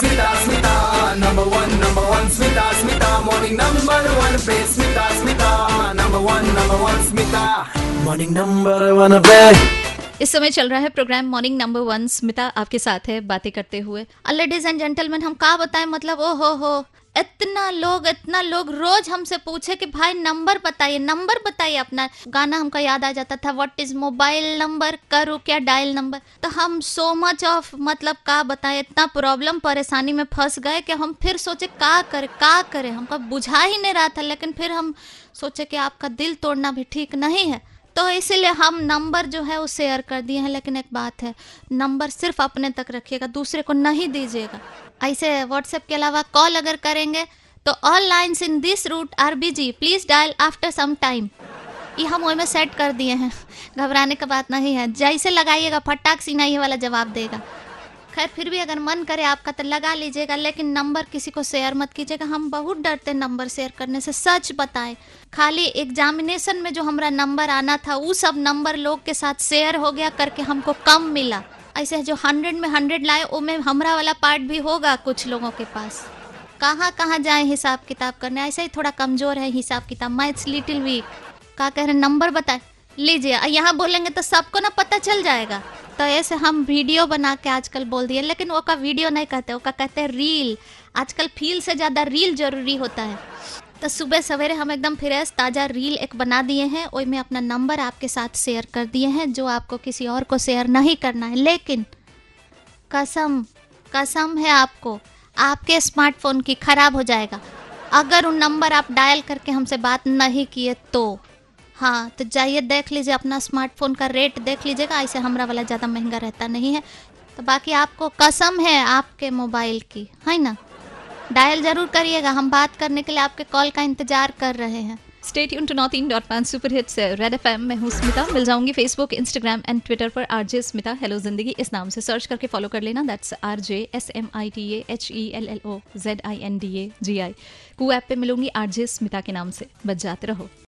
Smita, Smita, number one, number one, Smita, Smita, morning number one पे Smita, Smita, number one, number one, Smita, morning number one पे इस समय चल रहा है programme morning number one Smita आपके साथ है बातें करते हुए लेडीज़ एंड जेंटलमैन हम कहा बताएँ मतलब ओ हो हो इतना लोग इतना लोग रोज हमसे पूछे कि भाई नंबर बताइए नंबर बताइए अपना। गाना हमका याद आ जाता था व्हाट इज़ मोबाइल नंबर करूँ क्या डायल नंबर तो हम सो मच ऑफ़ मतलब का बताएँ, इतना प्रॉब्लम परेशानी में फंस गए कि हम फिर सोचे का करे का करे। हमको बुझा ही नहीं रहा था, लेकिन फिर हम सोचे कि आपका दिल तोड़ना भी ठीक नहीं है। तो इसीलिए हम नंबर जो है वो शेयर कर दिए हैं। लेकिन एक बात है, नंबर सिर्फ़ अपने तक रखिएगा, दूसरे को नहीं दीजिएगा। ऐसे व्हाट्सएप के अलावा कॉल अगर करेंगे तो all lines in this route are busy please dial after some time ये हम वही में सेट कर दिए हैं। घबराने का बात नहीं है। जैसे लगाइएगा, फटाक सीना नहीं वाला जवाब देगा। खैर, फिर भी अगर मन करे आपका तो लगा लीजिएगा, लेकिन नंबर किसी को शेयर मत कीजिएगा। हम बहुत डरते नंबर शेयर करने से, सच बताएँ। खाली एग्जामिनेशन में जो हमारा नंबर आना था, वो सब नंबर लोग के साथ शेयर हो गया करके हमको कम मिला। ऐसे जो हंड्रेड में हंड्रेड लाए, वो में हमारा वाला पार्ट भी होगा कुछ लोगों के पास। कहाँ कहाँ जाए हिसाब किताब करने? ऐसे ही थोड़ा कमज़ोर है हिसाब किताब। मैथ्स लिटिल वीक का कह रहे नंबर बताए। लीजिए, यहाँ बोलेंगे तो सबको ना पता चल जाएगा। तो ऐसे हम वीडियो बना के आजकल बोल दिए, लेकिन वो का वीडियो नहीं कहते, वो का कहते हैं रील। आजकल फील से ज़्यादा रील ज़रूरी होता है। तो सुबह सवेरे हम एकदम फ्रेश, ताज़ा रील एक बना दिए हैं ओई में अपना नंबर आपके साथ शेयर कर दिए हैं, जो आपको किसी और को शेयर नहीं करना है। लेकिन कसम कसम है आपको, आपके स्मार्टफ़ोन की खराब हो जाएगा। अगर उन नंबर आप डायल करके हमसे बात नहीं किए तो। हाँ तो जाइए देख लीजिए, अपना स्मार्टफ़ोन का रेट देख लीजिएगा, ऐसे हमारा वाला ज़्यादा महँगा रहता नहीं है। तो बाकी आपको कसम है आपके मोबाइल की, है ना? डायल ज़रूर करिएगा, हम बात करने के लिए आपके कॉल का इंतज़ार कर रहे हैं। Stay tune to not in dot one super hits red F M मैं हूँ स्मिता। मिल जाऊँगी फेसबुक इंस्टाग्राम एंड ट्विटर पर R J Smita. Hello Zindagi इस नाम से सर्च करके फॉलो कर लेना। That's R J S M I T H E L L O Z I N D A G I Koo app पे मिलूँगी are J Smita के नाम से। बच जाते रहो।